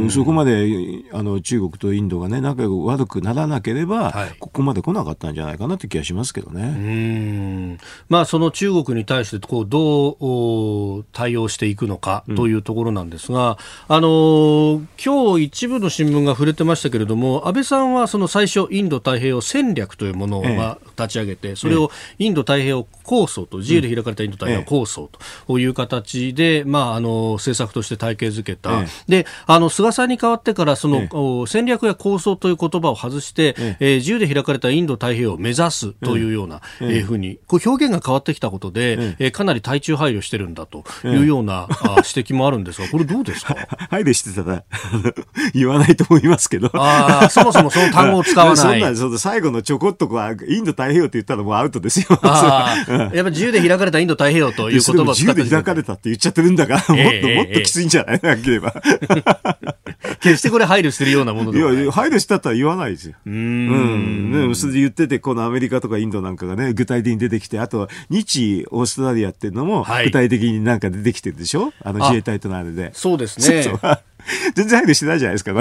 ん。そこまであの中国とインドがね、仲良く悪くならなければ、はい、ここまで来なかったんじゃないかなって気がしますけどね。うん。まあその中国に対してこうどう対応していくのかというところなんですが、うん、あの今日一部の新聞が触れてましたけれども、安倍さんはその最初インド太平洋戦略というものを、まあ、立ち上げて、それをインド太平洋構想と、自由で開かれたインド太平洋構想という形で、まあ、あの政策として体系づけた、であの菅さんに代わってから、その、戦略や構想という言葉を外して、ええ。自由で開かれたインド太平洋を目指すというような、ええ。ふうに、こう表現が変わってきたことで、ええ。かなり対中配慮してるんだというような、あ指摘もあるんですが、これどうですか？[LAUGHS] 配慮してたら [LAUGHS] 言わないと思いますけど。あそもそもその単語を使わない。[LAUGHS] そんなその最後のちょこっとこう、インド太平洋って言ったらもうアウトですよ。やっぱ自由で開かれたインド太平洋という言葉を使って自由で開かれたって言っちゃってるんだから、もっと、もっときついんじゃない？なければ。決してこれ配慮してるようなものではない。いや、配慮したとは言わないですよ。うん。うん。ね、それで言ってて、このアメリカとかインドなんかがね、具体的に出てきて、あと、日、オーストラリアっていうのも、具体的になんか出てきてるでしょ、はい、あの自衛隊とのあれで。そうですね。そうそう全然配慮してないじゃないですか。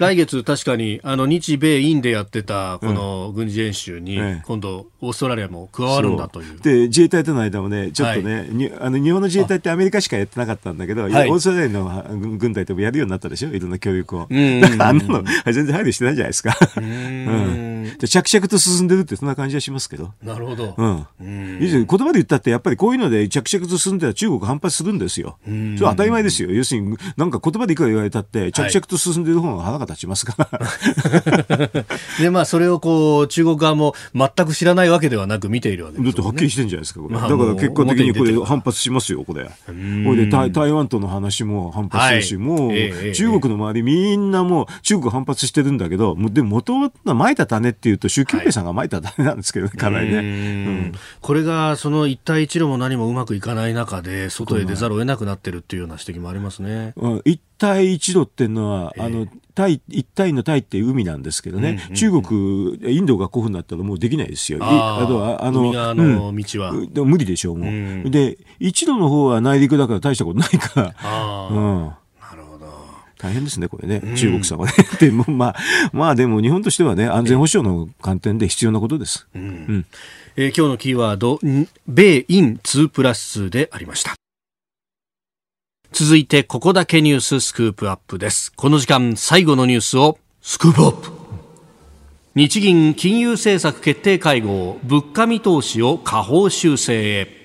来月、確かに、あの、日米インでやってた、この軍事演習に、今度、オーストラリアも加わるんだという。で、自衛隊との間もね、ちょっとね、はい、あの日本の自衛隊ってアメリカしかやってなかったんだけど、オーストラリアの軍隊ともやるようになったでしょ、いろんな教育を。だからあんなの、全然配慮してないじゃないですか。うん、着々と進んでるって、そんな感じはしますけど。なるほど。うん。言葉で言ったって、やっぱりこういうので着々と進んでは中国反発するんですよ。それ当たり前ですよ。要するに、なんか言葉でいくら言われたって、着々と進んでる方が腹が立ちますから。[LAUGHS] で、まあ、それをこう、中国側も全く知らないわけではなく見ているわけです、ね、だってはっきりしてんじゃないですか、これ。だから結果的にこれ反発しますよ、これ。これで台台湾との話も反発するし、はい、もう、えー、中国の周りみんなもう中国反発してるんだけど、で、元々まいた種っていうと、習近平さんがまいた種なんですけどね、かなりね。うん、これが、その一帯一路も何もうまくいかない中で、外へ出ざるを得なくなってるっていうような指摘もありますね。うん、一帯一路っていうのは、あの、タイ、一帯のタイって海なんですけどね、うんうんうん、中国、インドが古府になったらもうできないですよ。あとは、あの、の道は、うん、でも無理でしょう、もう。うん、で、一路の方は内陸だから大したことないから。うん。大変ですね、これね、うん、中国さんはね。でも、まあ、まあでも日本としてはね、安全保障の観点で必要なことです。うん、うん、えー、今日のキーワード、米イ2プラス2でありました。続いて、ここだけニューススクープアップです。この時間、最後のニュースを、スクープアップ日銀金融政策決定会合、物価見通しを下方修正へ。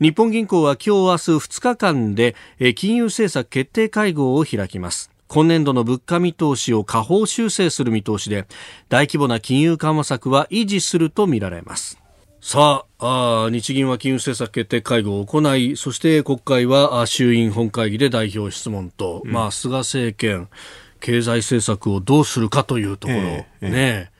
日本銀行は今日明日2日間で金融政策決定会合を開きます。今年度の物価見通しを下方修正する見通しで、大規模な金融緩和策は維持するとみられます。さあ日銀は金融政策決定会合を行いそして国会は衆院本会議で代表質問と、うん、まあ、菅政権経済政策をどうするかというところ、えー、ね、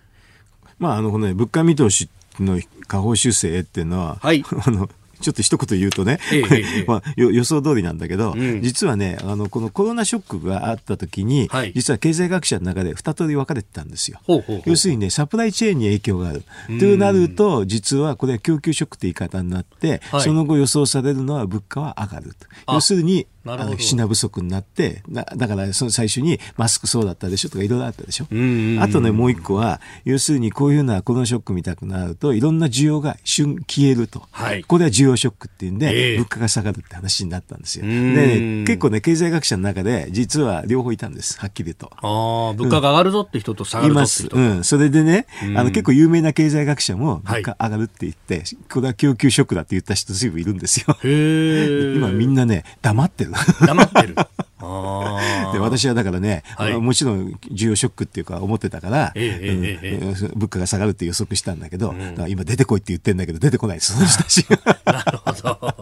まああのこの、ね、物価見通しの下方修正っていうのは、はい、[LAUGHS] あのちょっと一言言うとね、ええ [LAUGHS] まあ、予想通りなんだけど、うん、実はねあのこのコロナショックがあった時に、はい、実は経済学者の中で二通り分かれてたんですよ。ほうほうほう要するにねサプライチェーンに影響がある。となると実はこれは供給ショックって言い方になって、はい、その後予想されるのは物価は上がると。要するにあの品不足になってだだからその最初にマスクそうだったでしょとかいろいろあったでしょ、うあとねもう一個は要するにこういうふうなコロナショック見たくなるといろんな需要が瞬消えると、はい、これは需要ショックっていうんで、えー、物価が下がるって話になったんですよ。で、ね、結構ね経済学者の中で実は両方いたんですはっきりと。あ物価が上がるぞって人と下がるぞって人、うん、います、うん、それでねあの結構有名な経済学者も物価上がるって言って、はい、これは供給ショックだって言った人ずいぶんいるんですよ。[LAUGHS] 今みんなね黙ってる。黙ってる。[LAUGHS] で私はだからね、はい、もちろん需要ショックっていうか思ってたから、ええうんえ、物価が下がるって予測したんだけど、うん、今出てこいって言ってんだけど出てこないその人たち。なるほど。[LAUGHS]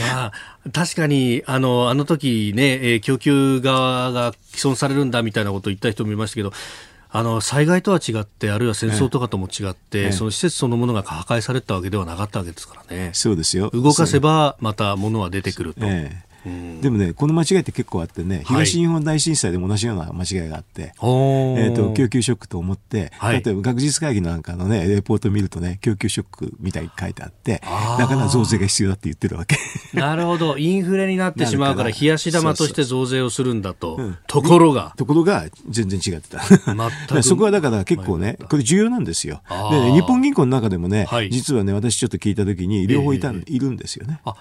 まあ確かにあのあの時ね、供給側が既存されるんだみたいなことを言った人もいましたけど。あの災害とは違って、あるいは戦争とかとも違って、その施設そのものが破壊されたわけではなかったわけですからね。そうですよ。動かせば、また物は出てくると。えでもね、この間違いって結構あってね、東日本大震災でも同じような間違いがあって、はい、えっ、と、供給ショックと思って、はい、例えば学術会議なんかのね、レポート見るとね、供給ショックみたいに書いてあって、だから増税が必要だって言ってるわけ。[LAUGHS] なるほど。インフレになってしまうから、冷やし玉として増税をするんだと。そうところが。ところが、全然違ってた。[LAUGHS] そこはだから結構ね、これ重要なんですよ。で、ね、日本銀行の中でもね、はい、実はね、私ちょっと聞いたときに、両方いた、えー、いるんですよね。だ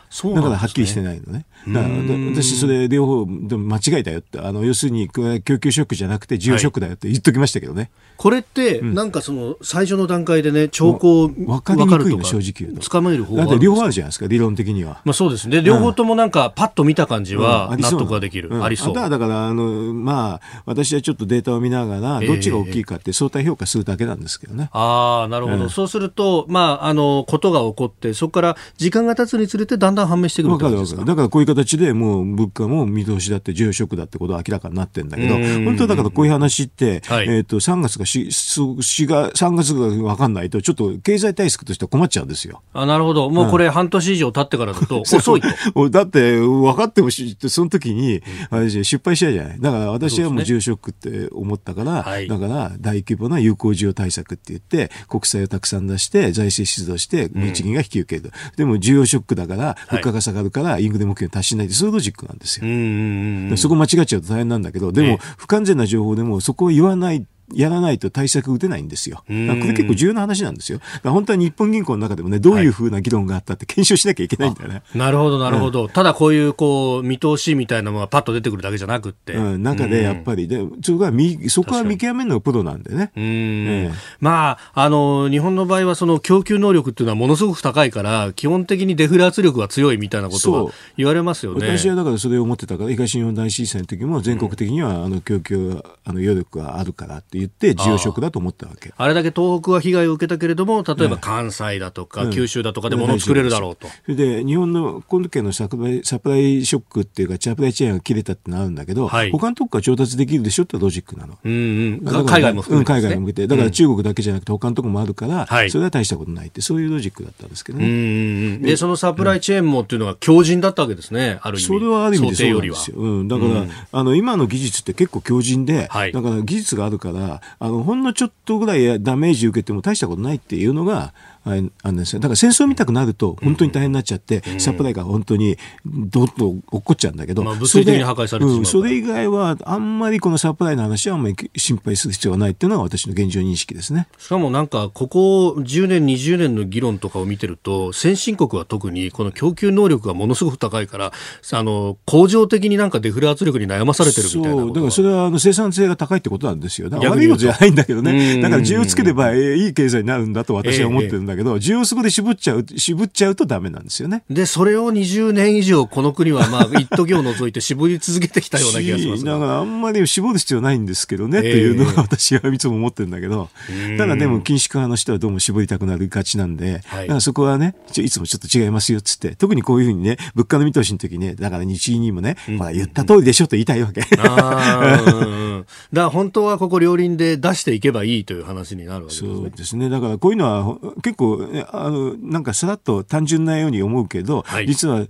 からはっきりしてないのね。だから私、それ両方でも間違えたよって、あの要するに供給ショックじゃなくて需要ショックだよって言っときましたけどね。はい、これって、なんかその最初の段階でね、兆候分かりにくいの、正直言うと。つかめる方だって両方あるじゃないですか、理論的には。まあそうですね。両方ともなんか、パッと見た感じは、納得ができる。ありそう。だから、あの、まあ、私はちょっとデータを見ながら、どっちが大きいかって相対評価するだけなんですけどね。ああ、なるほど。そうすると、まあ、あの、ことが起こって、そこから時間が経つにつれてだんだん判明してくるわかるわかる。だからこういう形でもう物価も見通しだって需要ショックだってことは明らかになってるんだけど、本当だからこういう話って、はい、えっ、ー、と、3月がし、4が、3月が分かんないと、ちょっと経済対策としては困っちゃうんですよ。あ、なるほど。もうこれ半年以上経ってからだと [LAUGHS] 遅いと。だって、分かってほしいって、その時に、失敗しちゃうじゃない。だから私はもう需要ショックって思ったから、ね、だから大規模な有効需要対策って言って、国債をたくさん出して、財政出動して、日銀が引き受ける。うん、でも需要ショックだから、物価が下がるから、インフレ目標に達しないって、そういうロジックなんですよ。そこ間違っちゃうと大変なんだけど、でも、不完全な情報でもそこを言わないやらないと対策打てないんですよ。これ結構重要な話なんですよ。本当は日本銀行の中でもね、どういうふうな議論があったって検証しなきゃいけないんだよね。なるほど、なるほど。うん、ただこういう、こう、見通しみたいなものがパッと出てくるだけじゃなくて。うん、中でやっぱり、で、そこは見、そこは見極めるのがプロなんでね。うん、ええ、まあ、あの、日本の場合はその供給能力っていうのはものすごく高いから、基本的にデフレ圧力が強いみたいなことは言われますよね。私はだからそれを思ってたから、東日本大震災の時も全国的には、あの、供給、あの、余力があるからって言って、需要食だと思ったわけ。あれだけ東北は被害を受けたけれども例えば関西だとか、九州だとかで物を作れるだろうと、それで日本の今度のサプライサプライショックっていうかサプライチェーンが切れたってのあるんだけど、はい、他のとこから調達できるでしょ？ってロジックなの、うんうん、海外も含めて、ね、海外も向けて。だから中国だけじゃなくて他のとこもあるから、うん、それは大したことないってそういうロジックだったんですけどね、うんうんでそのサプライチェーンもっていうのが強靭だったわけですねある意味。それはある意味でそうなんですよ、うん、だから、あの今の技術って結構強靭で、はい、だから技術があるからあのほんのちょっとぐらいダメージ受けても大したことないっていうのがあれなんですよだから戦争見たくなると本当に大変になっちゃって、サプライが本当にどんどん落っこっちゃうんだけど、まあ、物理的に破壊されてしまう、うん、それ以外はあんまりこのサプライの話はあんまり心配する必要がないっていうのが私の現状認識ですね。しかもなんかここ10年20年の議論とかを見てると先進国は特にこの供給能力がものすごく高いからあの恒常的になんかデフレ圧力に悩まされてるみたいなだからそれはあの生産性が高いってことなんですよだから悪いことじゃないんだけどね。だから需要つければいい経済になるんだと私は思ってるんだけど、需要そこで絞っちゃう、絞っちゃうとダメなんですよね。で、それを20年以上、この国は、まあ、[LAUGHS] 一時を除いて絞り続けてきたような気がしますだから、あんまり絞る必要ないんですけどね、えー、っていうのが私はいつも思ってるんだけど、ただでも、緊縮派の人はどうも絞りたくなるがちなんで、はい、だからそこはね、いつもちょっと違いますよ、っつって、特にこういうふうにね、物価の見通しの時ね、だから日銀にもね、うん、まあ、言った通りでしょと言いたいわけ。だから本当はここ両輪で出していけばいいという話になるわけですね。そうですね。だからこういうのは結構、あの、なんかさらっと単純なように思うけど、はい、実は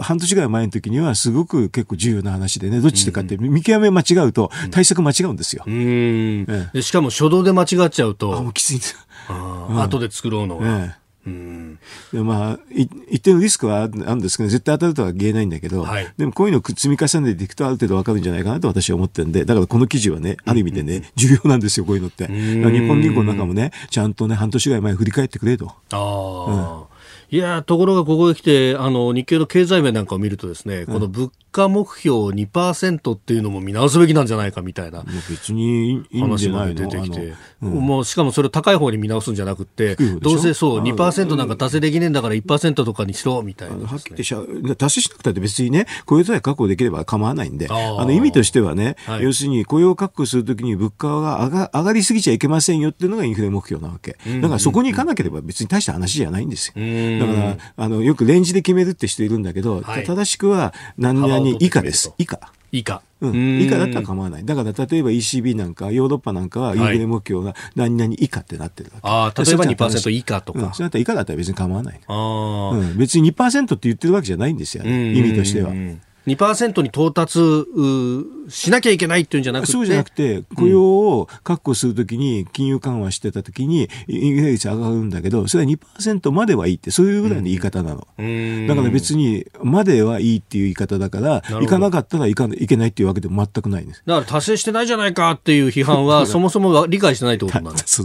半年ぐらい前の時にはすごく結重要な話でね、どっちでかって見極め間違うと対策間違うんですよ。うん、ええ、しかも初動で間違っちゃうと。あ、もうきついんですよ。後で作ろうのが。ええうんでまあ、一定のリスクはあるんですけど、絶対当たるとは言えないんだけど、はい、でもこういうのを積み重ねていくとある程度わかるんじゃないかなと私は思ってるんで、だからこの記事はね、ある意味でね、うん、重要なんですよ、こういうのって。日本銀行の中もね、ちゃんとね、半年ぐらい前振り返ってくれと。ああ。うんいやところがここへ来てあの日経の経済面なんかを見るとですね、この物価目標2%っていうのも見直すべきなんじゃないかみたいな別に話まで出てきて、うん、もうしかもそれ高い方に見直すんじゃなくてどうせそう2%なんか達成できねえんだから1%とかにしろみたいな、ね、はっきりし達成しなくたって別にね雇用材確保できれば構わないんで。あの意味としてはね、はい、要するに雇用を確保するときに物価が上が上がりすぎちゃいけませんよっていうのがインフレ目標なわけ、だからそこに行かなければ別に大した話じゃないんですよ。だから、あの、よくレンジで決めるって人いるんだけど、はい、正しくは何々以下です。以下。以下。うん、以下だったら構わない。だから例えば ECB なんか、ヨーロッパなんかはインフレ目標が何々以下ってなってるわけ。ああ、例えば2%以下とか。うん、それだったら以下だったら別に構わない。あうん、別に2%って言ってるわけじゃないんですよ、ね、意味としては。2%に到達しなきゃいけないっていうんじゃなくてそうじゃなくて、雇用を確保するときに、金融緩和してたときに、インフレ率上がるんだけど、それは2%まではいいって、そういうぐらいの言い方なの。うん、だから別に、まではいいっていう言い方だから、行かなかったらいかいけないっていうわけでも全くないんです。だから達成してないじゃないかっていう批判は、[LAUGHS] そもそも理解してないってことなんです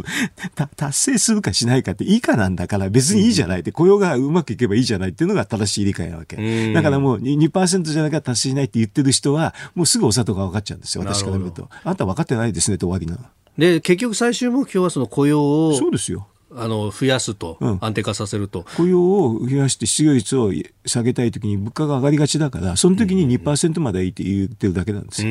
達成するかしないかって以下なんだから、別にいいじゃないって、雇用がうまくいけばいいじゃないっていうのが正しい理解なわけ。だからもう2%じゃなきゃ達成しないって言ってる人は、もうすぐお砂糖が分かっちゃうんですよ、私から見ると。あんた分かってないですねと終わりな。で、結局最終目標はその雇用を。そうですよ。あの増やすと、うん、安定化させると雇用を増やして失業率を下げたいときに物価が上がりがちだからその時に2%までいいって言ってるだけなんです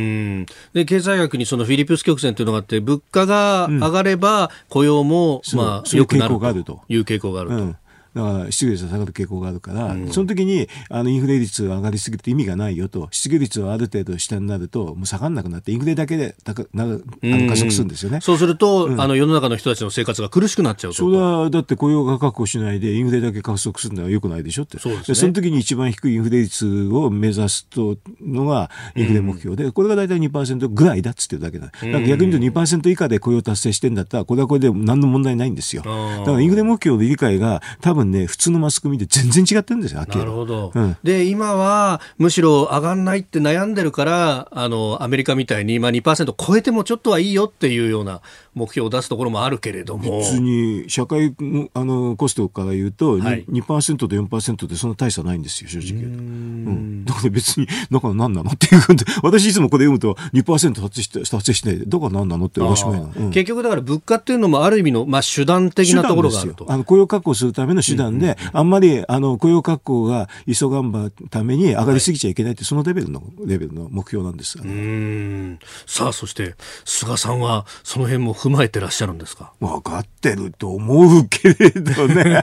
で経済学にそのフィリピウス曲線というのがあって物価が上がれば雇用も、まあ、良くなるという傾向があると。だから失業率が下がる傾向があるから、うん、その時にあのインフレ率が上がりすぎると意味がないよと、失業率はある程度下になると、もう下がらなくなって、インフレだけで高なあの加速するんですよね。そうすると、うん、あの世の中の人たちの生活が苦しくなっちゃうそれはだって雇用が確保しないで、インフレだけ加速するのはよくないでしょって、そうですね、その時に一番低いインフレ率を目指すとのがインフレ目標で、うん、これが大体2%ぐらいだっつってるだけだ。だから逆に言うと2%以下で雇用達成してんだったら、これはこれで何の問題ないんですよ。だからインフレ目標の理解が多分分ね、普通のマスコミで全然違ってるんですよ、なるほど。うん、で、今は、むしろ上がんないって悩んでるから、あの、アメリカみたいに、まあ2%超えてもちょっとはいいよっていうような目標を出すところもあるけれども。普通に、社会あのコストから言うと、はい、2%と4%でそんな大差ないんですよ、正直言うと。うん、だから別に、だから何なのっていう [LAUGHS] 私いつもこれ読むと2%達成して、達成して、だから何なのっておしまいなの、うん、結局だから物価っていうのもある意味の、まあ手段的なところがあると。あの雇用確保するための手段で、あんまりあの雇用確保が急がんばために上がりすぎちゃいけないって、そのレベルの、レベルの目標なんですが、ね、さあ、そして、菅さんはその辺も踏まえてらっしゃるんですか？分かってると思うけれどね。[LAUGHS]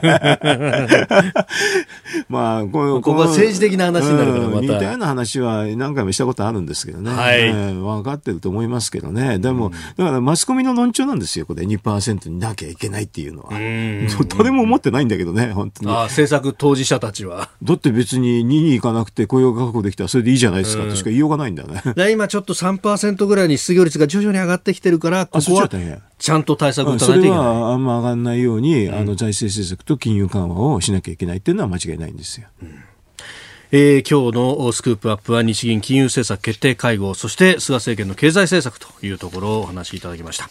まあ、このここは政治的な話になるからまた、似たような話は何回もしたことあるんですけどね。はい。えー、分かってると思いますけどね。でも、だからマスコミの論調なんですよ、これ2%になきゃいけないっていうのは。誰も思ってないんだけどね、本当に。あ政策当事者たちは。だって別に2に行かなくて雇用確保できたらそれでいいじゃないですかとしか言いようがないんだね。[LAUGHS] だ今ちょっと3%ぐらいに失業率が徐々に上がってきてるから、ここはちゃんと対策をそれはあんま上がらないように、うん、あの財政政策と金融緩和をしなきゃいけないっていうのは間違いないんですよ。うんえー、今日のスクープアップは日銀金融政策決定会合そして菅政権の経済政策というところをお話しいただきました